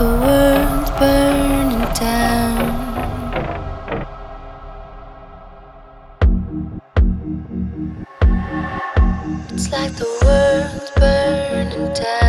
the world burning down. It's like the world burning down.